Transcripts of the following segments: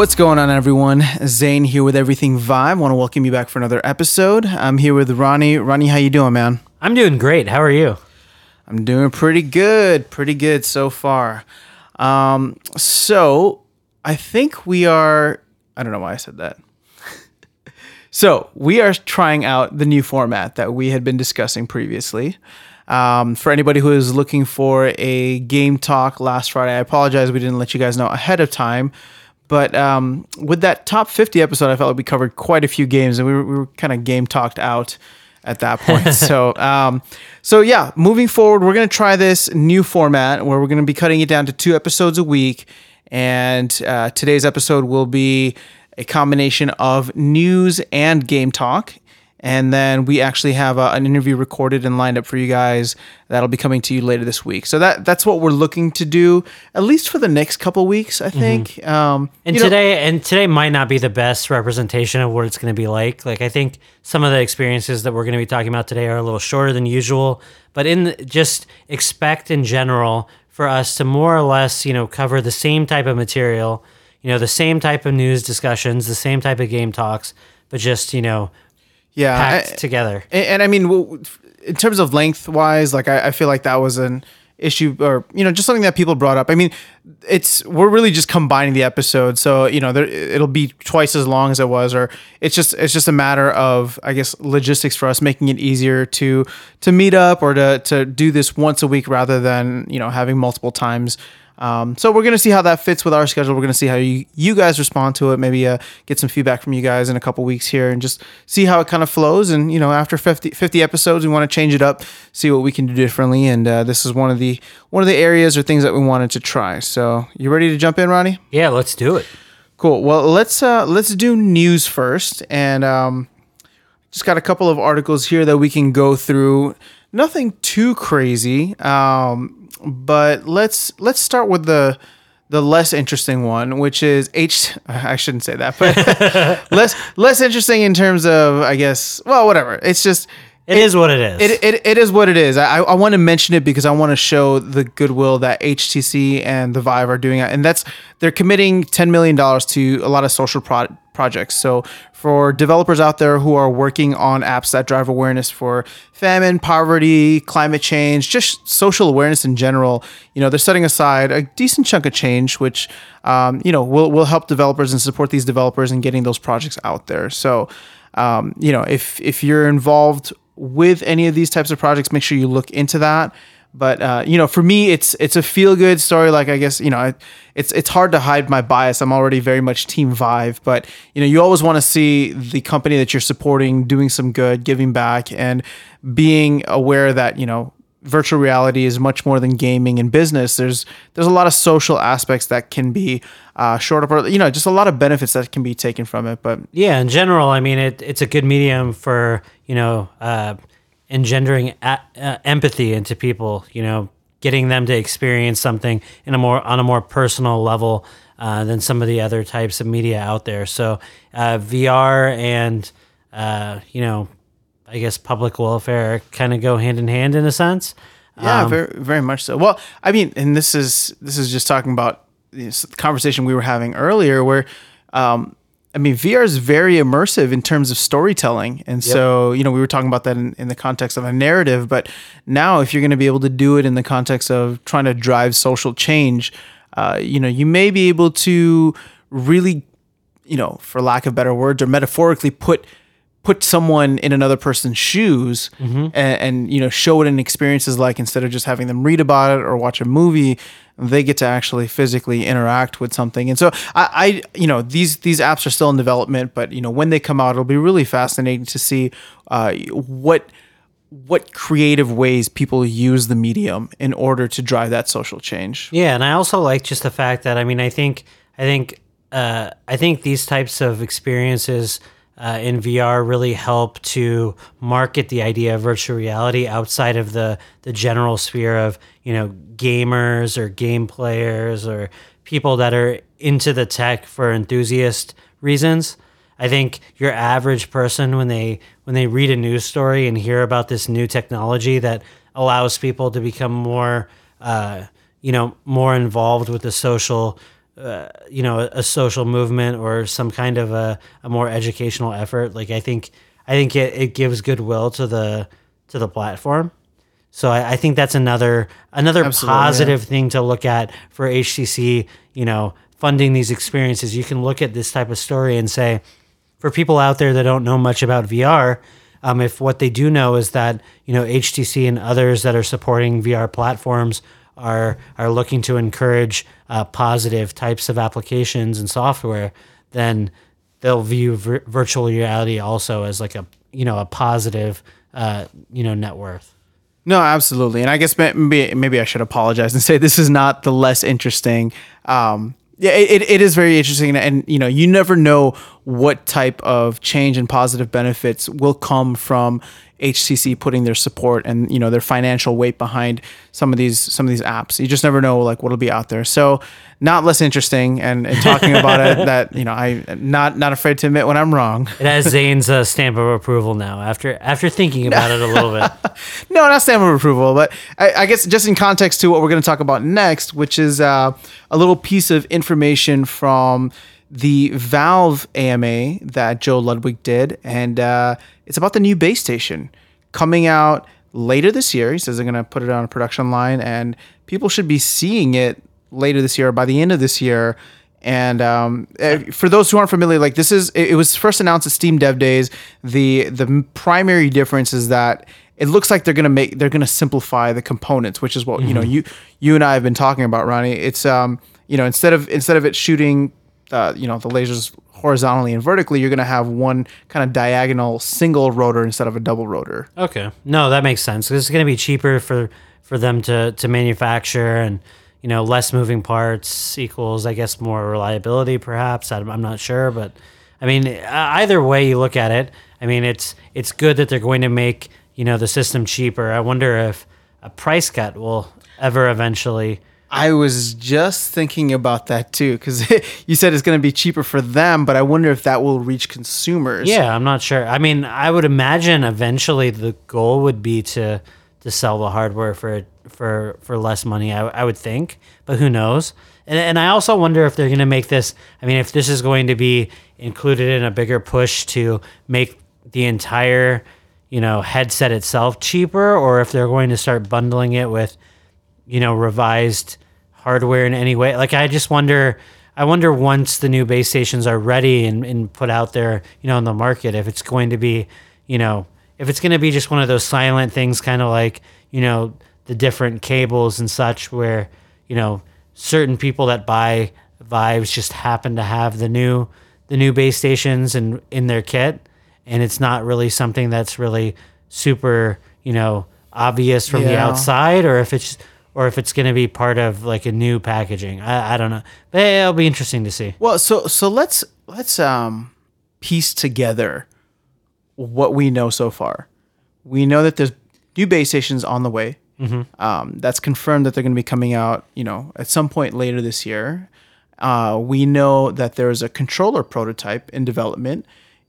What's going on, everyone? Zane here with Everything Vive. Want to welcome you back for another episode. I'm here with Ronnie. Ronnie, how you doing, man? I'm doing great. How are you? I'm doing pretty good. Pretty good so far. Um, so I think we are. I don't know why I said that. so we are trying out the new format that we had been discussing previously. Um, for anybody who is looking for a game talk last Friday, I apologize we didn't let you guys know ahead of time. But um, with that top 50 episode, I felt like we covered quite a few games and we were, we were kind of game talked out at that point. so, um, so yeah, moving forward, we're going to try this new format where we're going to be cutting it down to two episodes a week. And uh, today's episode will be a combination of news and game talk. And then we actually have a, an interview recorded and lined up for you guys that'll be coming to you later this week. So that that's what we're looking to do at least for the next couple weeks. I think. Mm-hmm. Um, and today know, and today might not be the best representation of what it's going to be like. Like I think some of the experiences that we're going to be talking about today are a little shorter than usual. But in the, just expect in general for us to more or less you know cover the same type of material, you know the same type of news discussions, the same type of game talks, but just you know yeah, packed I, together. And, and, I mean, in terms of length wise, like I, I, feel like that was an issue, or you know, just something that people brought up. I mean, it's we're really just combining the episodes, so you know, there, it'll be twice as long as it was, or it's just it's just a matter of I guess logistics for us, making it easier to to meet up or to to do this once a week rather than you know having multiple times um, so we're going to see how that fits with our schedule. We're going to see how you, you guys respond to it. Maybe uh, get some feedback from you guys in a couple weeks here and just see how it kind of flows. And, you know, after 50, 50 episodes, we want to change it up, see what we can do differently. And uh, this is one of the one of the areas or things that we wanted to try. So you ready to jump in, Ronnie? Yeah, let's do it. Cool. Well, let's uh, let's do news first. And um, just got a couple of articles here that we can go through. Nothing too crazy. Um, but let's let's start with the the less interesting one, which is H. I shouldn't say that, but less less interesting in terms of I guess. Well, whatever. It's just it, it is what it is. It, it, it is what it is. I, I want to mention it because I want to show the goodwill that HTC and the Vive are doing, and that's they're committing ten million dollars to a lot of social pro- projects. So for developers out there who are working on apps that drive awareness for famine, poverty, climate change, just social awareness in general, you know, they're setting aside a decent chunk of change, which, um, you know, will, will help developers and support these developers in getting those projects out there. So, um, you know, if, if you're involved with any of these types of projects, make sure you look into that. But uh, you know, for me, it's it's a feel good story. Like I guess you know, it's it's hard to hide my bias. I'm already very much Team Vive, but you know, you always want to see the company that you're supporting doing some good, giving back, and being aware that you know virtual reality is much more than gaming and business. There's there's a lot of social aspects that can be uh, or you know, just a lot of benefits that can be taken from it. But yeah, in general, I mean, it, it's a good medium for you know uh, engendering a- uh, empathy into people, you know, getting them to experience something in a more on a more personal level uh, than some of the other types of media out there. So uh, VR and uh, you know, I guess public welfare kind of go hand in hand in a sense. Yeah, um, very very much so. Well, I mean, and this is this is just talking about the conversation we were having earlier, where um, I mean, VR is very immersive in terms of storytelling. And yep. so, you know, we were talking about that in, in the context of a narrative, but now if you're going to be able to do it in the context of trying to drive social change, uh, you know, you may be able to really, you know, for lack of better words or metaphorically put put someone in another person's shoes mm-hmm. and, and, you know show what an experience is like instead of just having them read about it or watch a movie they get to actually physically interact with something. And so I, I you know these these apps are still in development but you know when they come out it'll be really fascinating to see uh, what what creative ways people use the medium in order to drive that social change. Yeah and i also like just the fact that i mean i think i think uh, i think these types of experiences uh, in VR really help to market the idea of virtual reality outside of the the general sphere of you know gamers or game players or people that are into the tech for enthusiast reasons. I think your average person when they when they read a news story and hear about this new technology that allows people to become more uh, you know more involved with the social uh, you know, a, a, social movement or some kind of a, a more educational effort. Like I think, I think it, it gives goodwill to the to the platform. So I, I think that's another another Absolutely, positive yeah. thing to look at for HTC. You know, funding these experiences. You can look at this type of story and say, for people out there that don't know much about VR, um, if what they do know is that you know HTC and others that are supporting VR platforms are are looking to encourage uh, positive types of applications and software, then they'll view vir- virtual reality also as like a you know a positive uh, you know net worth. No, absolutely, and I guess maybe maybe I should apologize and say this is not the less interesting. Um, yeah, it, it is very interesting, and you know, you never know what type of change and positive benefits will come from HTC putting their support and you know their financial weight behind some of these some of these apps. You just never know like what'll be out there. So not less interesting and, and talking about it that you know I not not afraid to admit when I'm wrong. It has Zane's uh, stamp of approval now after after thinking about it a little bit. no, not stamp of approval, but I, I, guess just in context to what we're going to talk about next, which is uh, a little piece of information from the Valve AMA that Joe Ludwig did, and uh, it's about the new base station coming out later this year. He says they're going to put it on a production line, and people should be seeing it later this year, by the end of this year. And um, eh, for those who aren't familiar, like this is, it was first announced at Steam Dev Days. The the primary difference is that it looks like they're gonna make they're gonna simplify the components, which is what mm-hmm. you know mm-hmm. you you and I have been talking about, Ronnie. It's um you know instead of instead of it shooting uh, you know the lasers horizontally and vertically, you're going to have one kind of diagonal single rotor instead of a double rotor. Okay, no, that makes sense. It's going to be cheaper for for them to to manufacture, and you know, less moving parts equals, I guess, more reliability. Perhaps I'm, I'm not sure, but I mean, either way you look at it, I mean, it's it's good that they're going to make you know the system cheaper. I wonder if a price cut will ever eventually I was just thinking about that too, because you said it's going to be cheaper for them, but I wonder if that will reach consumers. Yeah, I'm not sure. I mean, I would imagine eventually the goal would be to to sell the hardware for for for less money. I, I would think, but who knows? And and I also wonder if they're going to make this. I mean, if this is going to be included in a bigger push to make the entire you know headset itself cheaper, or if they're going to start bundling it with you know revised hardware in any way. Like I just wonder. I wonder once the new base stations are ready and, and put out there, you know, in the market, if it's going to be, you know, if it's going to be just one of those silent things, kind of like, you know, the different cables and such, where, you know, certain people that buy Vives just happen to have the new the new base stations and in their kit, and it's not really something that's really super, you know, obvious from yeah. the outside, or if it's or if it's going to be part of like a new packaging. I, I don't know, but it'll be interesting to see. Well, so so let's let's um piece together what we know so far. We know that there's new base stations on the way. Mm-hmm. Um, that's confirmed that they're going to be coming out, you know, at some point later this year. Uh, we know that there's a controller prototype in development.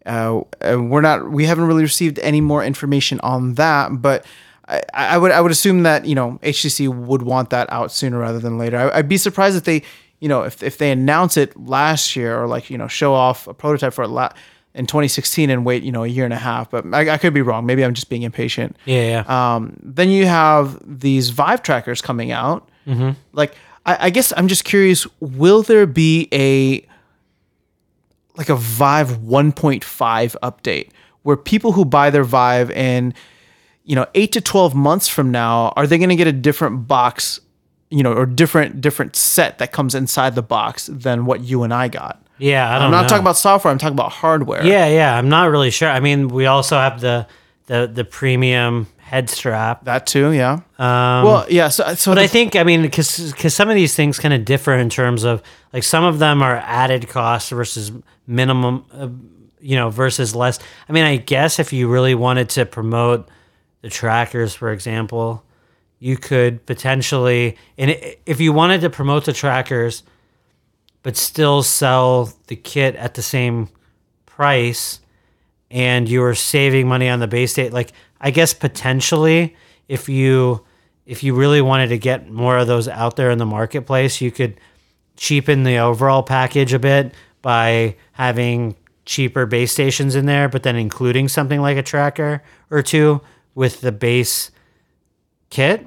Uh, we're not, we haven't really received any more information on that, but I, I would I would assume that you know HTC would want that out sooner rather than later. I, would be surprised if they you know if, if they announce it last year or like you know show off a prototype for it la- in 2016 and wait you know a year and a half. But I, I could be wrong. Maybe I'm just being impatient. Yeah. yeah. Um, then you have these Vive trackers coming out. Mm-hmm. Like I, I guess I'm just curious. Will there be a like a Vive 1.5 update where people who buy their Vive and you know, eight to 12 months from now, are they going to get a different box, you know, or different, different set that comes inside the box than what you and I got? Yeah. I am not know. talking about software. I'm talking about hardware. Yeah. Yeah. I'm not really sure. I mean, we also have the, the, the premium head strap. That too, yeah. Um, well, yeah. So, so but the, I think, I mean, because because some of these things kind of differ in terms of like some of them are added cost versus minimum, uh, you know, versus less. I mean, I guess if you really wanted to promote the trackers, for example, you could potentially, and if you wanted to promote the trackers, but still sell the kit at the same price, and you were saving money on the base state, like I guess potentially, if you if you really wanted to get more of those out there in the marketplace, you could cheapen the overall package a bit by having cheaper base stations in there, but then including something like a tracker or two with the base kit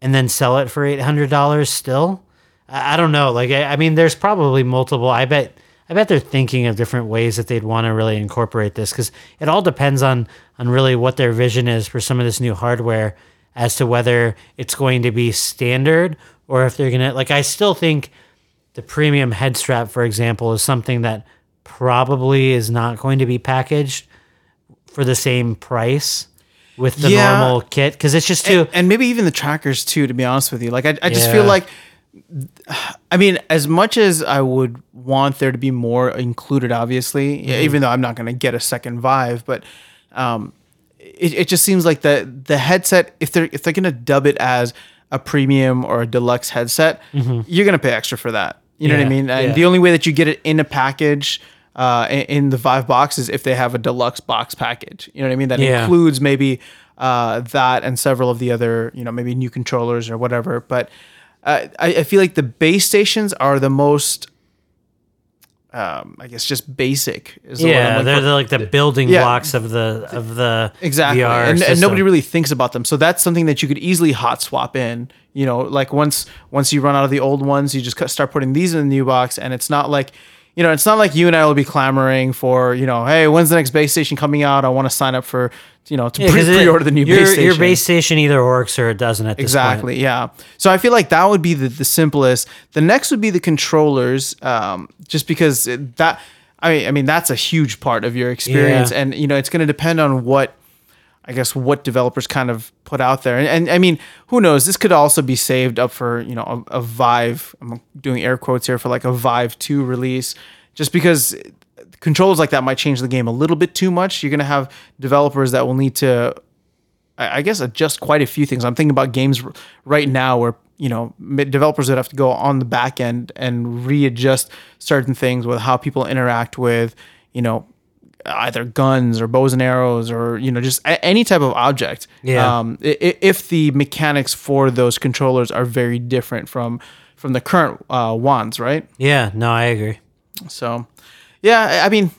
and then sell it for $800 still. I, I don't know. Like, I, I mean, there's probably multiple. I bet. I bet they're thinking of different ways that they'd want to really incorporate this because it all depends on on really what their vision is for some of this new hardware as to whether it's going to be standard or if they're gonna like. I still think the premium head strap, for example, is something that probably is not going to be packaged for the same price with the Yeah. normal kit because it's just too. and, and maybe even the trackers too to be honest with you like i, I just feel like i mean as much as i would want there to be more included obviously Mm-hmm. even though i'm not going to get a second vive but um it, it just seems like the the headset if they're if they're going to dub it as a premium or a deluxe headset you're going to pay extra for that you know what i Mm-hmm. Yeah, mean and the only way that you get it in a package uh, in, in the Vive boxes if they have a deluxe box package. You know what I mean? That Yeah. includes maybe uh, that and several of the other, you know, maybe new controllers or whatever. But uh, I, I feel like the base stations are the most, um, I guess, just basic. Is the word I'm Yeah, looking they're for. the, like the building Yeah. blocks of the of the Exactly. VR and, and nobody really thinks about them. So that's something that you could easily hot swap in. You know, like once once you run out of the old ones, you just start putting these in the new box, and it's not like. You know, it's not like you and I will be clamoring for, you know, hey, when's the next base station coming out? I want to sign up for, you know, to Yeah, pre- pre-order the new your, base station. Your base station either works or it doesn't at this Exactly. point. Yeah. So I feel like that would be the, the simplest. The next would be the controllers, um, just because it- that. I mean, I mean that's a huge part of your experience, Yeah. and you know it's going to depend on what, I guess, what developers kind of put out there. And, and I mean, who knows? This could also be saved up for you know a, a Vive. I'm doing air quotes here for like a Vive two release, just because controls like that might change the game a little bit too much. You're to have developers that will need to I I guess adjust quite a few things. I'm thinking about games right now where you know developers would have to go on the back end and readjust certain things with how people interact with you know either guns or bows and arrows or you know just a- any type of object. Yeah. Um, i- if the mechanics for those controllers are very different from from the current uh, wands, right? Yeah, no, I agree. So, yeah, I mean,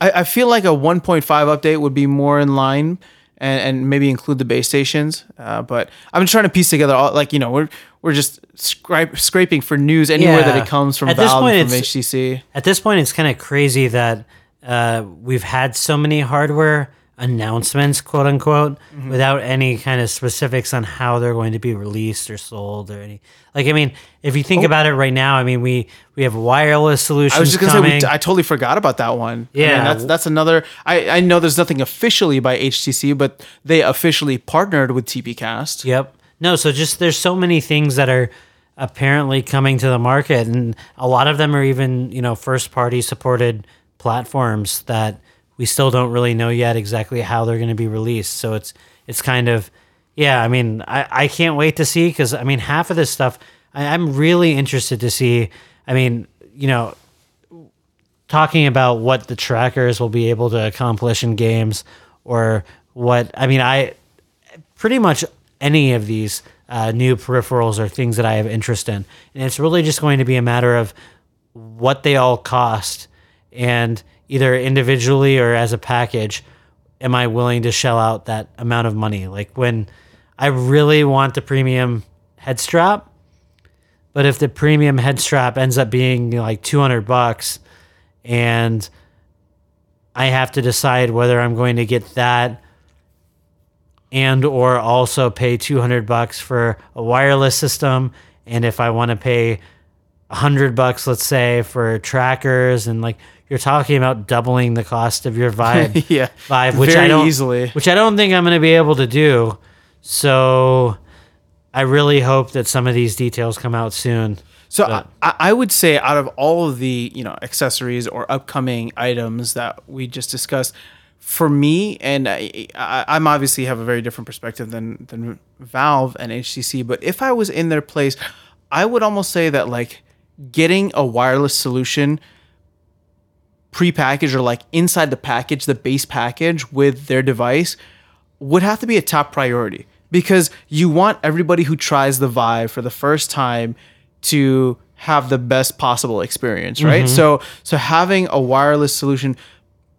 I, I feel like a 1.5 update would be more in line and, and maybe include the base stations. Uh, but I'm trying to piece together all like you know we're we're just scrape, scraping for news anywhere that it comes from At this Valve point, from HTC. At this point, it's kind of crazy that uh, we've had so many hardware announcements, quote unquote, Mm-hmm. without any kind of specifics on how they're going to be released or sold or any. Like, I mean, if you think about it right now, I mean, we we have wireless solutions. Oh. I was just gonna coming. say we, I totally forgot about that one. I mean, Yeah. that's that's another. I I know there's nothing officially by HTC, but they officially partnered with TPCast. Yep. No, so just there's so many things that are apparently coming to the market and a lot of them are even, you know, first party supported platforms that we still don't really know yet exactly how they're going to be released. So it's it's kind of yeah, I mean, I, I can't wait to see because I mean half of this stuff I, I'm really interested to see. I mean, you know, talking about what the trackers will be able to accomplish in games or what I mean, I pretty much any of these uh, new peripherals are things that I have interest in. And it's really just going to be a matter of what they all cost and either individually or as a package, am I willing to shell out that amount of money? Like when I really want the premium head strap, but if the premium head strap ends up being like 200 bucks and I have to decide whether I'm going to get that and or also pay 200 bucks for a wireless system and if I want to pay 100 bucks let's say for trackers and like you're talking about doubling the cost of your Vive. Yeah, Vive which very I don't easily. which I don't think I'm going to be able to do. So I really hope that some of these details come out soon. So I, I would say out of all of the you know accessories or upcoming items that we just discussed, for me and I, I, I'm obviously have a very different perspective than than Valve and HTC, but if I was in their place, I would almost say that like getting a wireless solution pre-packaged or like inside the package, the base package with their device would have to be a top priority because you want everybody who tries the Vive for the first time to have the best possible experience, right? So so having a wireless solution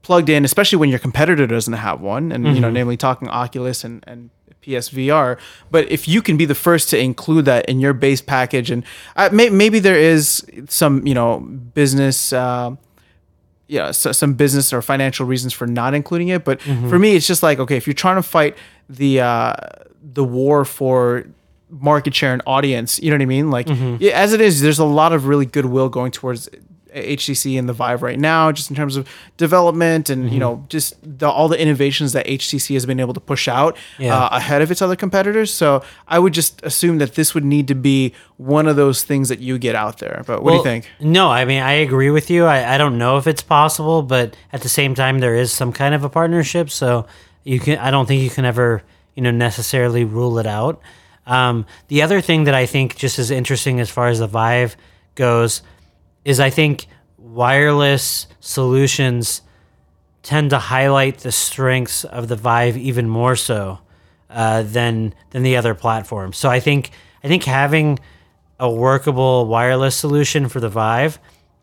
plugged in, especially when your competitor doesn't have one, and you know, namely talking Oculus and and PSVR. But if you can be the first to include that in your base package, and uh, may, maybe there is some you know business. Uh, yeah, so, some business or financial reasons for not including it. But for me, it's just like okay, if you're trying to fight the uh, the war for market share and audience, you know what I mean? Like yeah, as it is, there's a lot of really goodwill going towards HTC and the Vive right now, just in terms of development and you know just the, all the innovations that HTC has been able to push out Yeah. uh, ahead of its other competitors. So I would just assume that this would need to be one of those things that you get out there. But what do you think? No, I mean I agree with you. I, I don't know if it's possible, but at the same time there is some kind of a partnership, so you can I don't think you can ever, you know, necessarily rule it out. Um, the other thing that I think just is interesting as far as the Vive goes is I think wireless solutions tend to highlight the strengths of the Vive even more so uh, than than the other platforms. So I think I think having a workable wireless solution for the Vive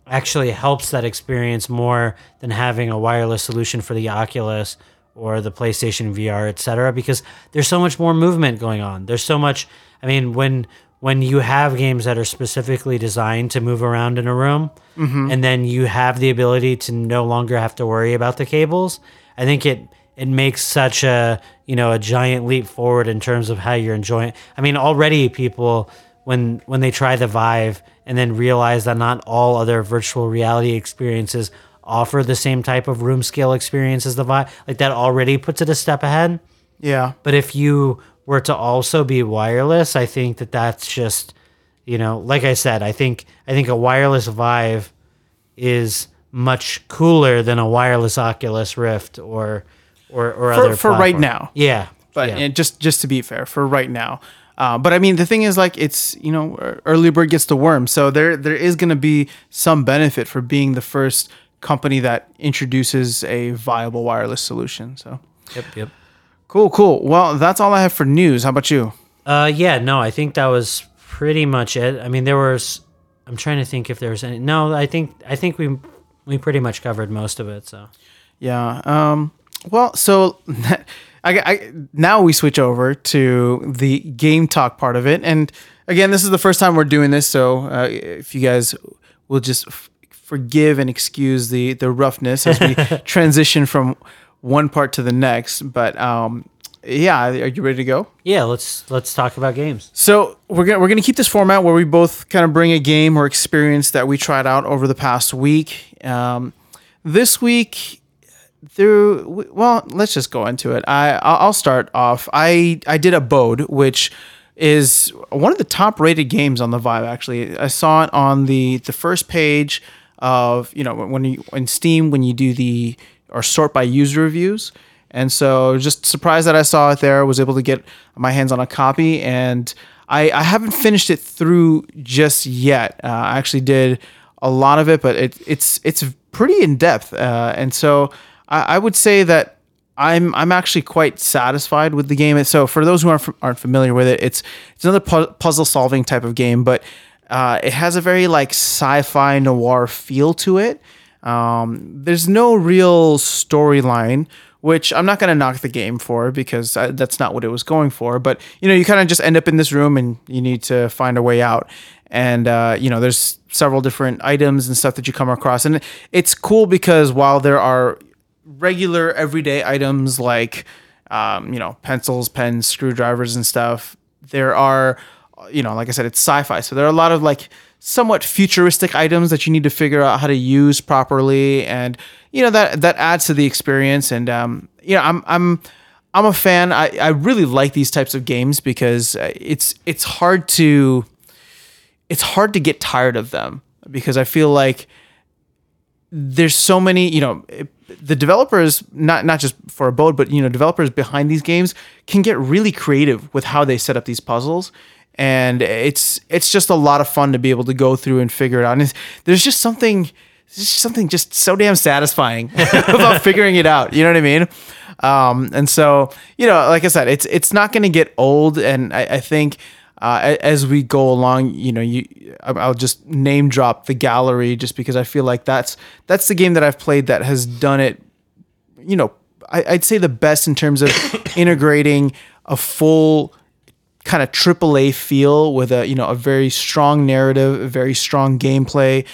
actually helps that experience more than having a wireless solution for the Oculus or the PlayStation VR, etc. Because there's so much more movement going on. There's so much. I mean, when when you have games that are specifically designed to move around in a room, mm-hmm. and then you have the ability to no longer have to worry about the cables, I think it it makes such a you know a giant leap forward in terms of how you're enjoying. I mean, already people when when they try the Vive and then realize that not all other virtual reality experiences offer the same type of room scale experience as the Vive, like that already puts it a step ahead. Yeah. But if you were to also be wireless, I think that that's just, you know, like I said, I think I think a wireless Vive is much cooler than a wireless Oculus Rift or or or For- other for right now. Yeah, but yeah. just just to be fair for right now uh, but i mean the thing is like it's you know early bird gets the worm so there there is going to be some benefit for being the first company that introduces a viable wireless solution so yep, yep. Cool cool well that's all i have for news how about you Uh, yeah, no, I think that was pretty much it. I mean, there was. I'm trying to think if there was any. No, I think I think we we pretty much covered most of it. So yeah um well so I, I now we switch over to the game talk part of it and again this is the first time we're doing this so uh, if you guys will just f- forgive and excuse the the roughness as we transition from one part to the next but um yeah are you ready to go yeah, let's let's talk about games. so we're gonna we're gonna keep this format where we both kind of bring a game or experience that we tried out over the past week. Um, this week, through Well, let's just go into it. I I'll I'll start off. I I did Abode, which is one of the top rated games on the Vive. Actually, I saw it on the the first page of you know when you in Steam when you do the or sort by user reviews. And so just surprised that I saw it there, was able to get my hands on a copy. And I, I haven't finished it through just yet. Uh, I actually did a lot of it, but it, it's it's pretty in depth. Uh, and so I, I would say that I'm I'm actually quite satisfied with the game. And so for those who aren't aren't familiar with it, it's it's another pu- puzzle solving type of game, but uh, it has a very like sci-fi noir feel to it. Um, there's no real storyline, which I'm not going to knock the game for because I, that's not what it was going for. But you know, you kind of just end up in this room and you need to find a way out. And uh, you know, there's several different items and stuff that you come across, and it's cool because while there are regular everyday items like um, you know pencils, pens, screwdrivers, and stuff, there are you know, like I said, it's sci-fi, so there are a lot of like somewhat futuristic items that you need to figure out how to use properly, and you know that that adds to the experience. And um, you know, I'm I'm I'm a fan. I, I really like these types of games because uh, it's it's hard to it's hard to get tired of them because I feel like there's so many you know the developers not not just for abode but you know developers behind these games can get really creative with how they set up these puzzles and it's it's just a lot of fun to be able to go through and figure it out. And there's just something just something just so damn satisfying about figuring it out. You know what i mean? Um, and so you know like i said it's it's not going to get old. And i, I think uh, as we go along, you know, you I'll just name drop the gallery just because I feel like that's that's the game that I've played that has done it. You know, I, I'd say the best in terms of integrating a full kind of AAA feel with a you know a very strong narrative, a very strong gameplay.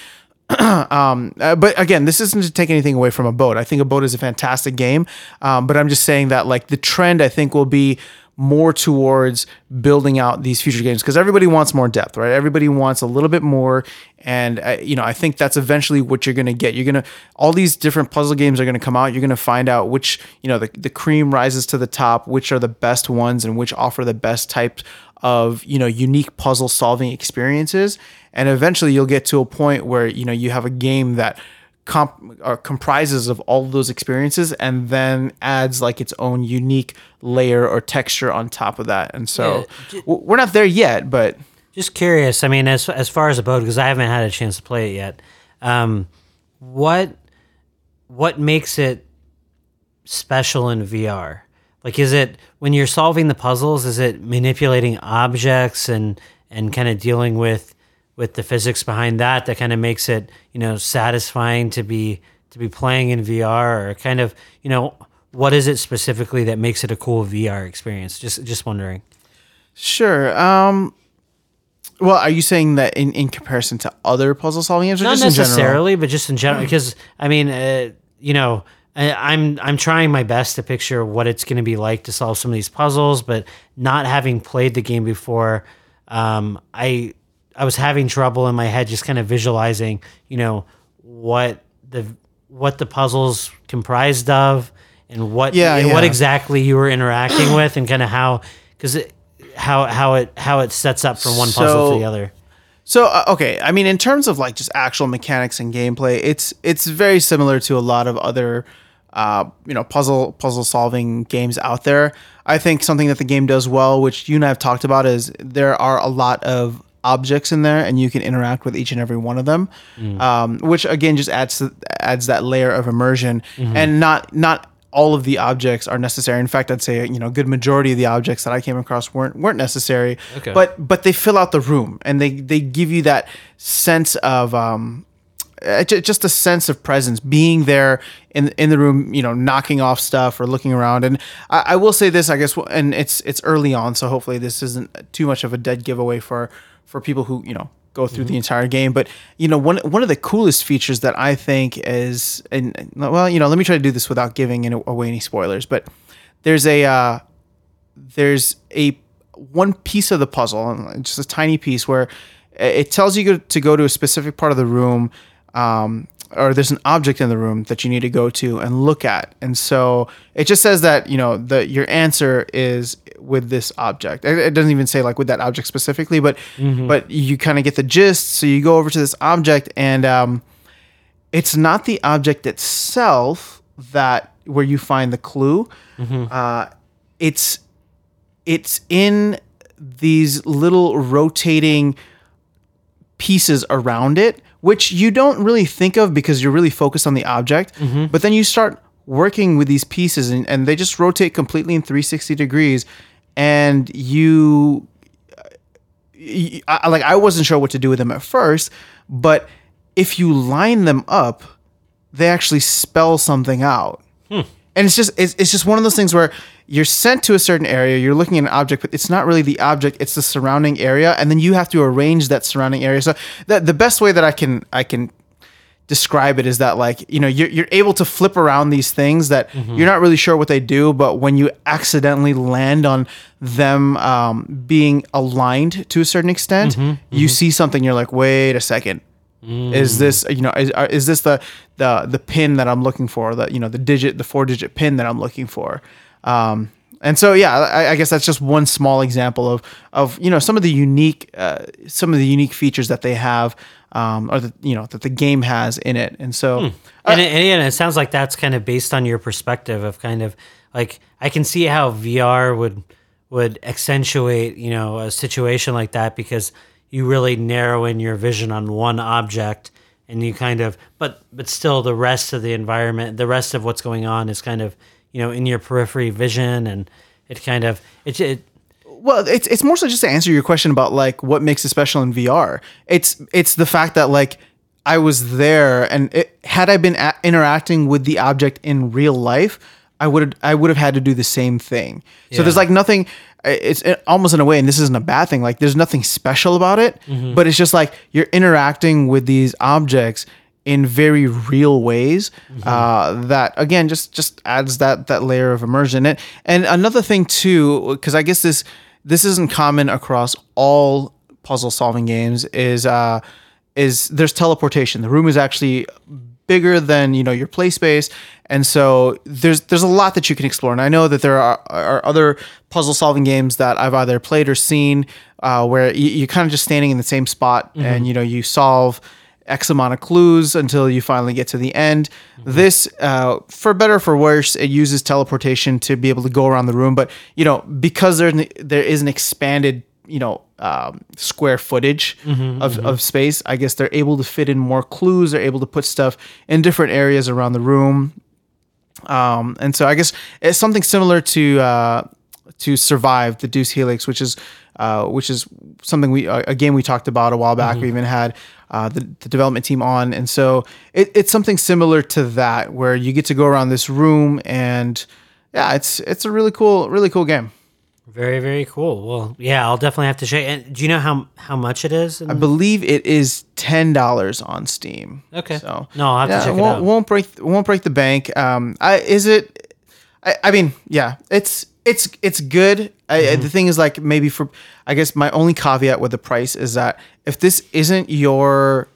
um, uh, but again, this isn't to take anything away from Abode. I think Abode is a fantastic game, um, but I'm just saying that like the trend I think will be more towards building out these future games because everybody wants more depth, right? Everybody wants a little bit more, and uh, you know I think that's eventually what you're gonna get. You're gonna all these different puzzle games are gonna come out. You're gonna find out which you know the the cream rises to the top, which are the best ones, and which offer the best types of you know unique puzzle solving experiences. And eventually you'll get to a point where you know you have a game that comp- uh, comprises of all of those experiences and then adds like its own unique layer or texture on top of that. And so Yeah. we're not there yet, but Just curious. I mean, as as far as the boat, because I haven't had a chance to play it yet. Um, what what makes it special in VR? Like, is it when you're solving the puzzles? Is it manipulating objects and and kind of dealing with with the physics behind that that kind of makes it you know satisfying to be to be playing in VR or kind of you know what is it specifically that makes it a cool VR experience? Just just wondering. sure. Um, well, are you saying that in, in comparison to other puzzle solving games, or not just in general? necessarily, but just in general. Because I mean, uh, you know, I, I'm I'm trying my best to picture what it's going to be like to solve some of these puzzles, but not having played the game before, um, I I was having trouble in my head just kind of visualizing, you know, what the what the puzzles comprised of and what Yeah, and what exactly you were interacting with and kind of how because how how it how it sets up from one puzzle to the other. So uh, okay, I mean, in terms of like just actual mechanics and gameplay, it's it's very similar to a lot of other, uh, you know, puzzle puzzle solving games out there. I think something that the game does well, which you and I have talked about, is there are a lot of objects in there, and you can interact with each and every one of them, um, which again just adds to, adds that layer of immersion, and not not all of the objects are necessary. In fact, I'd say you know a good majority of the objects that I came across weren't weren't necessary. Okay. But but they fill out the room and they they give you that sense of um uh, just a sense of presence being there in in the room you know knocking off stuff or looking around and I, I will say this i guess and it's it's early on so hopefully this isn't too much of a dead giveaway for for people who you know go through the entire game. But you know one one of the coolest features that i think is and well you know let me try to do this without giving any- away any spoilers but there's a uh there's a one piece of the puzzle, just a tiny piece, where it tells you to go to a specific part of the room, um, or there's an object in the room that you need to go to and look at. And so it just says that you know the your answer is with this object. It, it doesn't even say like with that object specifically, but but you kind of get the gist. So you go over to this object and. Um, it's not the object itself that where you find the clue. Uh, it's it's in these little rotating pieces around it, which you don't really think of because you're really focused on the object. Mm-hmm. But then you start working with these pieces and, and they just rotate completely in 360 degrees. And you y- I, like I wasn't sure what to do with them at first, but if you line them up, they actually spell something out. Hmm. And it's just it's, it's just one of those things where you're sent to a certain area, you're looking at an object, but it's not really the object, it's the surrounding area, and then you have to arrange that surrounding area. So the the best way that I can I can describe it is that like you know you're, you're able to flip around these things that mm-hmm. you're not really sure what they do but when you accidentally land on them um, being aligned to a certain extent mm-hmm. you mm-hmm. see something you're like wait a second is this you know is, is this the the the pin that i'm looking for the you know the digit the four digit pin that i'm looking for? Um, and so yeah I, I guess that's just one small example of of you know some of the unique uh, some of the unique features that they have um, or that you know that the game has in it. And so and, it, and it sounds like that's kind of based on your perspective of kind of like I can see how VR would would accentuate you know a situation like that because you really narrow in your vision on one object and you kind of but but still the rest of the environment the rest of what's going on is kind of you know in your periphery vision and it kind of it, it Well, it's it's more so just to answer your question about like what makes it special in VR. It's it's the fact that like I was there, and it, had I been a- interacting with the object in real life, I would I would have had to do the same thing. So there's like nothing. It's almost in a way, and this isn't a bad thing. Like there's nothing special about it, but it's just like you're interacting with these objects in very real ways uh, that again just just adds that that layer of immersion. And and another thing too because i guess this this isn't common across all puzzle solving games is uh is there's teleportation. The room is actually bigger than you know your play space and so there's there's a lot that you can explore and i know that there are, are other puzzle solving games that i've either played or seen uh, where you, you're kind of just standing in the same spot and you know you solve X amount of clues until you finally get to the end. This, uh, for better or for worse, it uses teleportation to be able to go around the room. But you know, because there there is an expanded you know um, square footage of, of space, I guess they're able to fit in more clues. They're able to put stuff in different areas around the room. Um, and so I guess it's something similar to uh, to survive the Deuce Helix, which is uh, which is something we uh, a game we talked about a while back. We even had uh, the, the development team on, and so it, it's something similar to that, where you get to go around this room, and yeah, it's it's a really cool, really cool game. Very very cool. Well, yeah, I'll definitely have to check. And do you know how how much it is? I believe it is ten dollars on Steam. Okay. So No, I'll have to check it won't, out. Won't break won't break the bank. Um, I is it? I, I mean, yeah, it's it's it's good. I, Mm-hmm. the thing is, like, maybe for I guess my only caveat with the price is that if this isn't your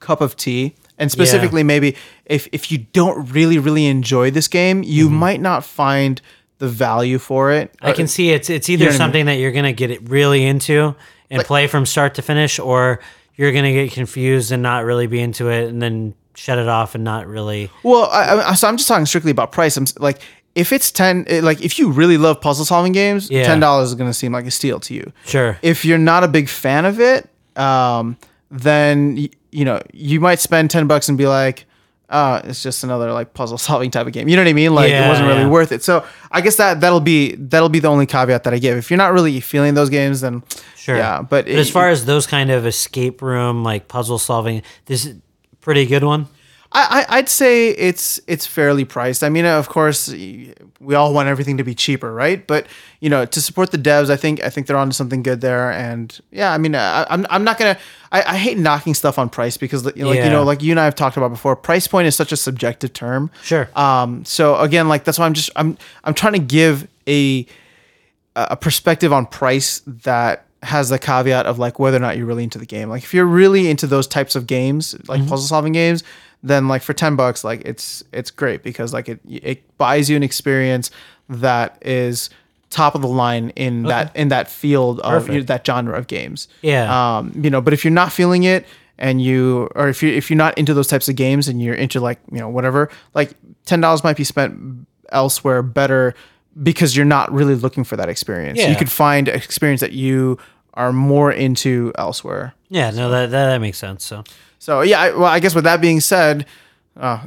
cup of tea, and specifically maybe if if you don't really really enjoy this game, you Mm-hmm. might not find the value for it. I can see it's it's either know what I mean? something that you're gonna get it really into and play from start to finish, or you're gonna get confused and not really be into it, and then shut it off and not really. Well, I, I, so I'm just talking strictly about price. I'm like, if it's ten, eh, like if you really love puzzle solving games, Yeah. ten dollars is going to seem like a steal to you. Sure. If you're not a big fan of it, um, then y- you know you might spend ten bucks and be like, uh, it's just another like puzzle solving type of game. You know what I mean? Like it wasn't really yeah. worth it. So I guess that that'll be that'll be the only caveat that I give. If you're not really feeling those games, then Sure. yeah. But, But as far as those kind of escape room like puzzle solving, this is a pretty good one. I, I- I'd say it's it's fairly priced. I mean, of course, we all want everything to be cheaper, right? But you know, to support the devs, I think I think they're onto something good there. And yeah, I mean, I, I'm I'm not gonna. I, I hate knocking stuff on price because you know, like you know, like you and I have talked about before, price point is such a subjective term. Sure. Um. So again, like that's why I'm just I'm I'm trying to give a a perspective on price that has the caveat of like whether or not you're really into the game. Like if you're really into those types of games, like puzzle solving games, then like for 10 bucks like it's it's great because like it it buys you an experience that is top of the line in that in that field of Perfect. that genre of games. Yeah. Um you know, but if you're not feeling it and you or if you if you're not into those types of games and you're into like, you know, whatever, like $10 might be spent elsewhere better because you're not really looking for that experience. Yeah. You could find experience that you are more into elsewhere. Yeah, no, that, that that makes sense. So So yeah, I, well, I guess with that being said, uh,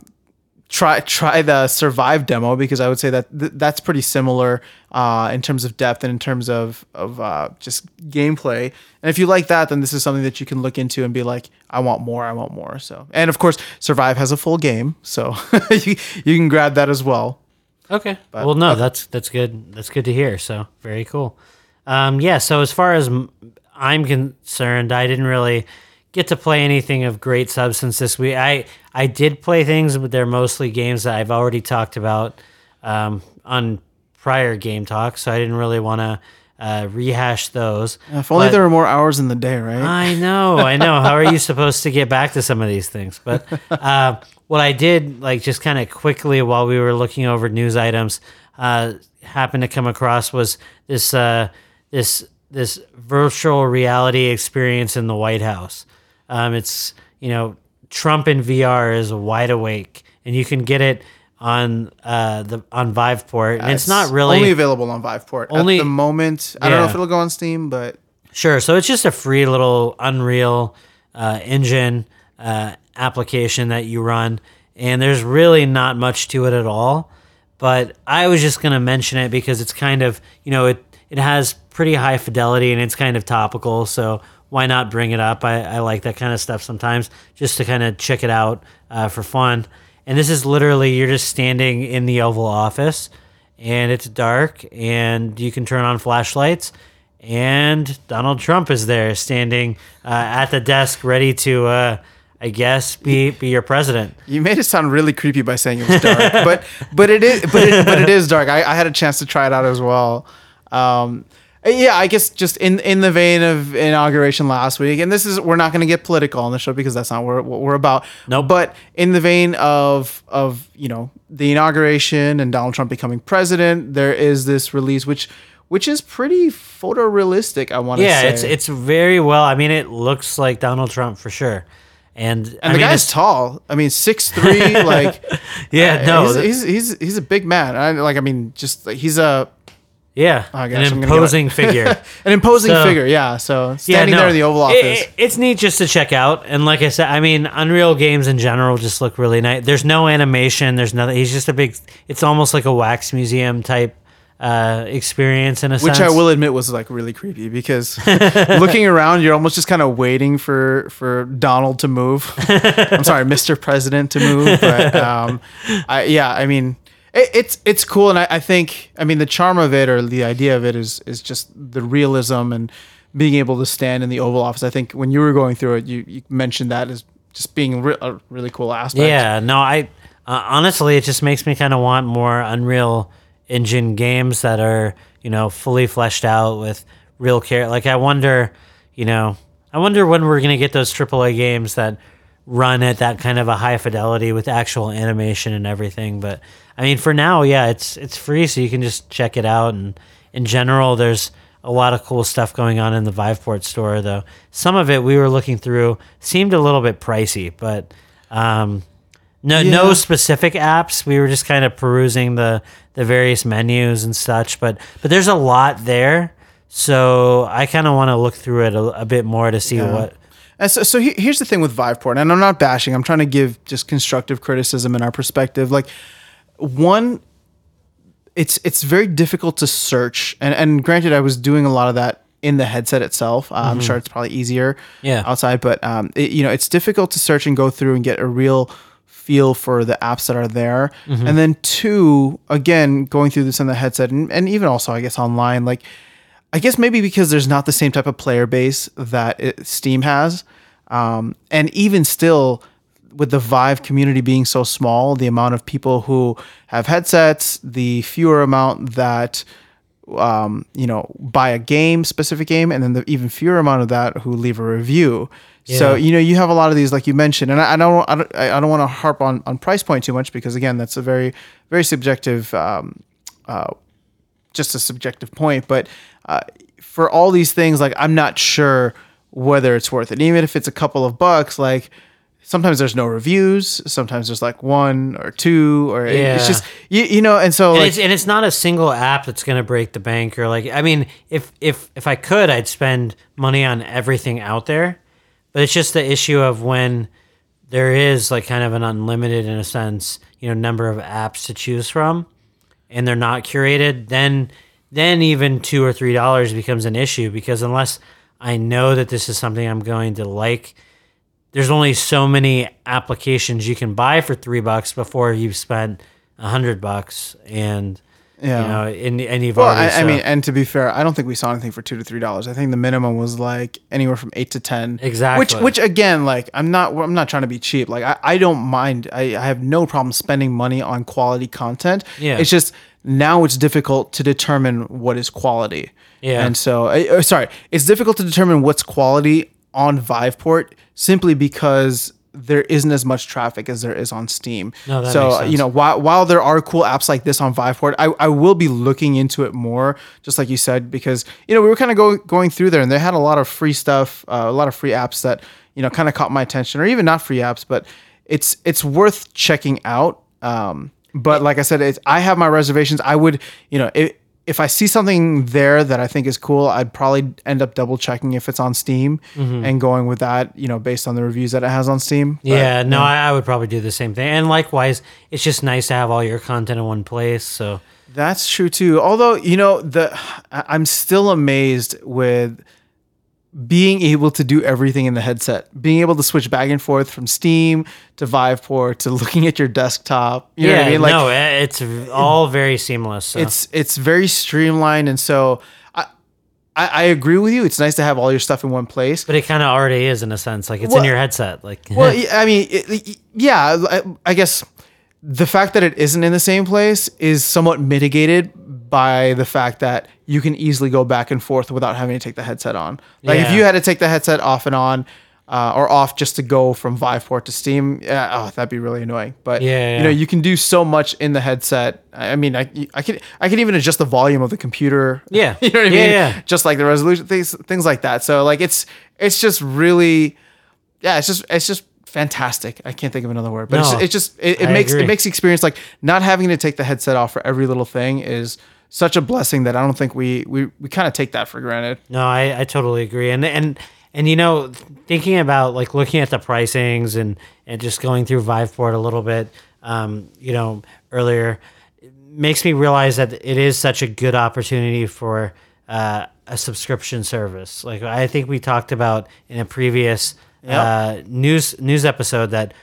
try try the survive demo because I would say that th- that's pretty similar uh, in terms of depth and in terms of of uh, just gameplay. And if you like that, then this is something that you can look into and be like, I want more, I want more. So and of course, survive has a full game, so you, you can grab that as well. Okay. well, no, that's that's good. That's good to hear. So very cool. Um, yeah. So as far as I'm concerned, I didn't really get to play anything of great substance this week. I I did play things, but they're mostly games that I've already talked about um, on prior game talks. So I didn't really want to uh, rehash those. If only But- there were more hours in the day, right? I know, I know. How are you supposed to get back to some of these things? But uh, what I did, like, just kind of quickly while we were looking over news items, uh, happened to come across was this uh, this this virtual reality experience in the White House. Um, it's you know Trump in VR is wide awake, and you can get it on uh, the on Viveport, and it's, not really only available on Viveport Only- at the moment. I don't know if it'll go on Steam, but Sure. So it's just a free little Unreal uh, engine uh, application that you run, and there's really not much to it at all. But I was just going to mention it because it's kind of you know it it has pretty high fidelity and it's kind of topical. So why not bring it up? I, I like that kind of stuff sometimes just to kind of check it out uh, for fun. And this is literally you're just standing in the Oval Office and it's dark and you can turn on flashlights and Donald Trump is there standing uh, at the desk ready to uh, I guess be be your president. You made it sound really creepy by saying it was dark, but but it is but it, but it is dark. I, I had a chance to try it out as well. Um, Uh, yeah, I guess just in in the vein of inauguration last week, and this is we're not going to get political on the show because that's not what, what we're about. Nope. But in the vein of of you know the inauguration and Donald Trump becoming president, there is this release which which is pretty photorealistic. I want to say. Yeah, say. it's it's very well. I mean, it looks like Donald Trump for sure. And, and I the mean, guy's tall. I mean, six three. like yeah, uh, no, he's, he's he's he's a big man. I, like I mean, just like, he's a yeah, Oh, gosh, an I'm imposing figure. an imposing So- figure. Yeah. So standing no, there in the Oval Office. it- it's neat just to check out. And like I said, I mean, Unreal games in general just look really nice. There's no animation. There's nothing. He's just a big. It's almost like a wax museum type uh, experience in a sense. which sense. I will admit was like really creepy because looking around, you're almost just kind of waiting for for Donald to move. I'm sorry, Mr. President to move, but um, I, yeah, I mean, it, it's it's cool, and I, I think I mean the charm of it or the idea of it is is just the realism and being able to stand in the Oval Office. I think when you were going through it, you, you mentioned that as just being re- a really cool aspect. Yeah, no, I uh, honestly, it just makes me kind of want more Unreal Engine games that are you know fully fleshed out with real care. Like I wonder, you know, I wonder when we're gonna get those AAA games that run at that kind of a high fidelity with actual animation and everything. But I mean, for now, yeah, it's it's free, so you can just check it out. And in general, there's a lot of cool stuff going on in the Viveport store, though. Some of it we were looking through seemed a little bit pricey, but um, no, no specific apps. We were just kind of perusing the the various menus and such. But but there's a lot there, so I kind of want to look through it a, a bit more to see what. And so, so he- here's the thing with Viveport, and I'm not bashing. I'm trying to give just constructive criticism in our perspective. Like, one, it's it's very difficult to search, and and granted, I was doing a lot of that in the headset itself. Uh, I'm sure it's probably easier, Yeah. outside, but um, it, you know, it's difficult to search and go through and get a real feel for the apps that are there. And then two, again, going through this on the headset, and, and even also, I guess, online, like. I guess maybe because there's not the same type of player base that it, Steam has, um, and even still, with the Vive community being so small, the amount of people who have headsets, the fewer amount that um, you know buy a game, specific game, and then the even fewer amount of that who leave a review. So you know you have a lot of these, like you mentioned, and I, I don't, I don't, I don't want to harp on on price point too much because again, that's a very, very subjective um, just a subjective point, but uh, for all these things, like I'm not sure whether it's worth it. Even if it's a couple of bucks, like sometimes there's no reviews, sometimes there's like one or two, or it- it's just you, you know. And so And like, it's and it's not a single app that's going to break the bank or like I mean if if if I could I'd spend money on everything out there, but it's just the issue of when there is like kind of an unlimited in a sense you know number of apps to choose from, and they're not curated, then then even two or three dollars becomes an issue because unless I know that this is something I'm going to like there's only so many applications you can buy for three bucks before you've spent a hundred bucks. And Yeah. you know and, and you've well, I, already I so- mean, and to be fair, I don't think we saw anything for two to three dollars. I think the minimum was like anywhere from eight to ten. Exactly. Which, which again, like I'm not, I'm not trying to be cheap. Like I, I don't mind. I, I have no problem spending money on quality content. Yeah. It's just now it's difficult to determine what is quality. Yeah. And so, uh, uh, sorry, it's difficult to determine what's quality on Viveport simply because there isn't as much traffic as there is on Steam. No, so you know, while while there are cool apps like this on Viveport, I, I will be looking into it more, just like you said, because you know we were kind of go, going through there, and they had a lot of free stuff, uh, a lot of free apps that you know kind of caught my attention, or even not free apps, but it's it's worth checking out. Um, but like I said, it's, I have my reservations. I would, you know, it, if I see something there that I think is cool, I'd probably end up double checking if it's on Steam Mm-hmm. and going with that, you know, based on the reviews that it has on Steam. But, yeah, no, I, I would probably do the same thing. And likewise, it's just nice to have all your content in one place. So That's true too. Although, you know, the I'm still amazed with being able to do everything in the headset. Being able to switch back and forth from Steam to Viveport to looking at your desktop. You know yeah, what I mean? Like no, it- it's all very seamless. So. it's it's very streamlined and so I, I I agree with you. It's nice to have all your stuff in one place. but it kind of already is in a sense, like it's Well- in your headset. Like, Well, I mean, it, yeah, I, I guess the fact that it isn't in the same place is somewhat mitigated by the fact that you can easily go back and forth without having to take the headset on. Like if you had to take the headset off and on. Uh, or off just to go from Viveport to Steam. Yeah, oh, that'd be really annoying. But Yeah, you know, you can do so much in the headset. I mean, I, I can I can even adjust the volume of the computer. Yeah. you know what I Yeah, mean. yeah. Just like the resolution, things things like that. So like it's it's just really yeah, it's just it's just fantastic. I can't think of another word, but it's, No, it's just it, it makes agree. it makes the experience like not having to take the headset off for every little thing is such a blessing that I don't think we we we kind of take that for granted. No, I, I totally agree. And and and you know, thinking about like looking at the pricings and and just going through Viveport a little bit, um, you know, earlier makes me realize that it is such a good opportunity for uh, a subscription service. Like I think we talked about in a previous uh, news news episode that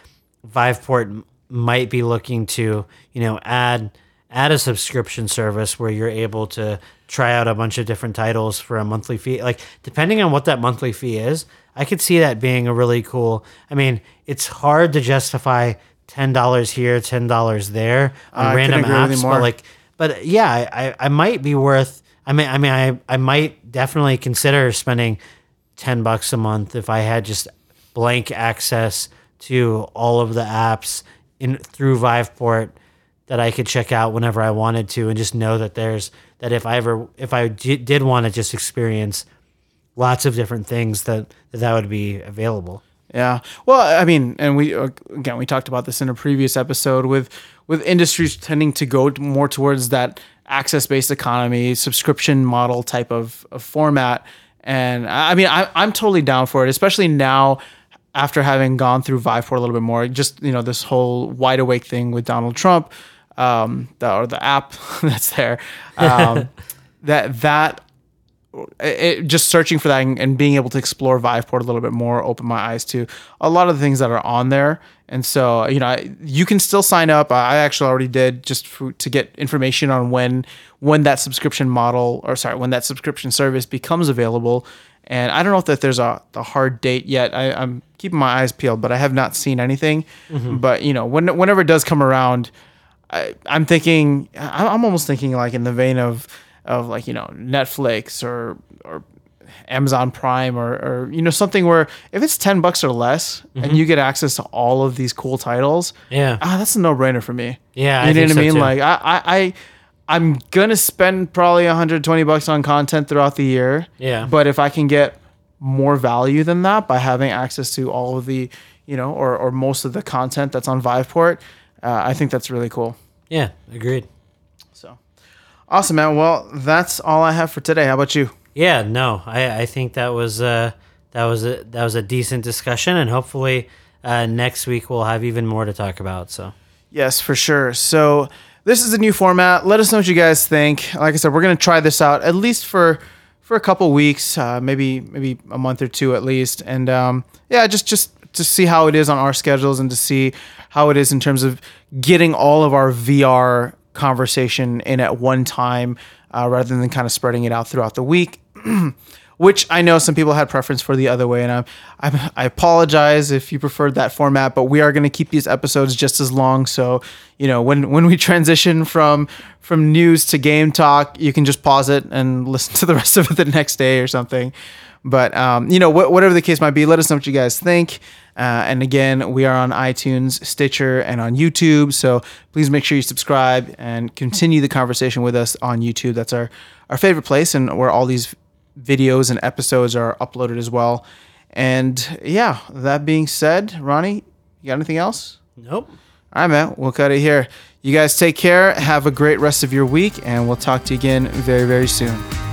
Viveport might be looking to, you know, add add a subscription service where you're able to try out a bunch of different titles for a monthly fee. Like depending on what that monthly fee is, I could see that being a really cool. I mean, it's hard to justify ten dollars here, ten dollars there on I random couldn't agree with you apps, but like, but yeah, I, I, I might be worth. I mean, I mean, I, I might definitely consider spending ten bucks a month if I had just blank access to all of the apps in through Viveport that I could check out whenever I wanted to, and just know that there's that if I ever if I did want to just experience lots of different things that that, would be available. Yeah. Well, I mean, and we again we talked about this in a previous episode with with industries tending to go more towards that access based economy subscription model type of, of format. And I I mean, I, I'm totally down for it, especially now after having gone through Viveport a little bit more. Just you know this whole wide awake thing with Donald Trump, um, the, or the app that's there. Um, that that it, just searching for that and, and being able to explore Viveport a little bit more opened my eyes to a lot of the things that are on there. And so, you know, I, you can still sign up. I actually already did just for, to get information on when when that subscription model or sorry, when that subscription service becomes available. And I don't know if that there's a, a hard date yet. I, I'm keeping my eyes peeled, but I have not seen anything. But you know, when, whenever it does come around, I, I'm thinking, I- I'm almost thinking like in the vein of, of like you know Netflix or or Amazon Prime or or you know something where if it's ten bucks or less and you get access to all of these cool titles, Yeah. ah, that's a no brainer for me. Yeah, I you know think what I so mean. too. Like I I. I I'm gonna spend probably 120 bucks on content throughout the year. Yeah. But if I can get more value than that by having access to all of the, you know, or, or most of the content that's on Viveport, uh, I think that's really cool. Yeah, agreed. So awesome, man. Well, that's all I have for today. How about you? Yeah, no, I, I think that was uh, that was a that was a decent discussion, and hopefully uh, next week we'll have even more to talk about. So Yes, for sure. So this is a new format. Let us know what you guys think. Like I said, we're gonna try this out at least for for a couple weeks, uh, maybe maybe a month or two at least, and um, yeah, just just to see how it is on our schedules and to see how it is in terms of getting all of our VR conversation in at one time uh, rather than kind of spreading it out throughout the week. which I know some people had preference for the other way, and I'm, I'm I apologize if you preferred that format, but we are going to keep these episodes just as long. So you know when when we transition from from news to game talk, you can just pause it and listen to the rest of it the next day or something. But um, you know wh- whatever the case might be, let us know what you guys think. Uh, and again, we are on iTunes, Stitcher, and on YouTube. So please make sure you subscribe and continue the conversation with us on YouTube. That's our our favorite place, and where all these videos and episodes are uploaded as well. And yeah, that being said, Ronnie, you got anything else? nope. All right, man, we'll cut it here. You guys take care. Have a great rest of your week, and we'll talk to you again very, very soon.